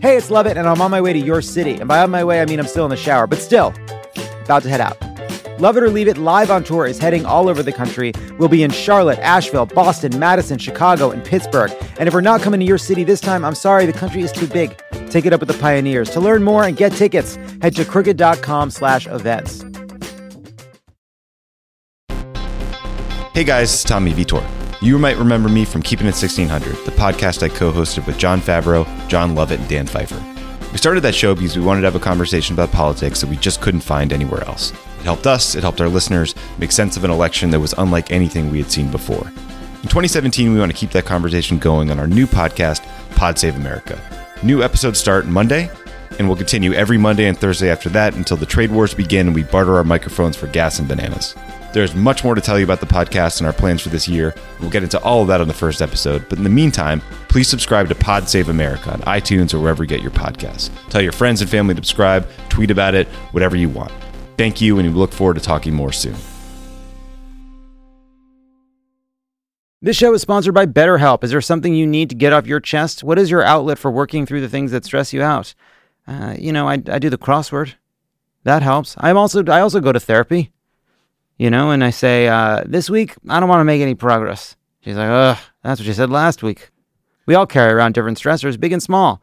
Hey, it's Lovett, and I'm on my way to your city. And by on my way, I mean I'm still in the shower, but still, about to head out. Love It or Leave It live on tour is heading all over the country. We'll be in Charlotte, Asheville, Boston, Madison, Chicago, and Pittsburgh. And if we're not coming to your city this time, I'm sorry, the country is too big. Take it up with the pioneers. To learn more and get tickets, head to crooked.com slash events. Hey guys, it's Tommy Vitor. You might remember me from Keeping It 1600, the podcast I co hosted with Jon Favreau, Jon Lovett, and Dan Pfeiffer. We started that show because we wanted to have a conversation about politics that we just couldn't find anywhere else. It helped us, it helped our listeners make sense of an election that was unlike anything we had seen before. In 2017, we want to keep that conversation going on our new podcast, Pod Save America. New episodes start Monday, and will continue every Monday and Thursday after that until the trade wars begin and we barter our microphones for gas and bananas. There's much more to tell you about the podcast and our plans for this year. We'll get into all of that on the first episode. But in the meantime, please subscribe to Pod Save America on iTunes or wherever you get your podcasts. Tell your friends and family to subscribe, tweet about it, whatever you want. Thank you, and we look forward to talking more soon. This show is sponsored by BetterHelp. Is there something you need to get off your chest? What is your outlet for working through the things that stress you out? Uh, you know, I, I do the crossword. That helps. I'm also I also go to therapy you know, and I say, uh, this week, I don't want to make any progress. She's like, ugh, that's what she said last week. We all carry around different stressors, big and small.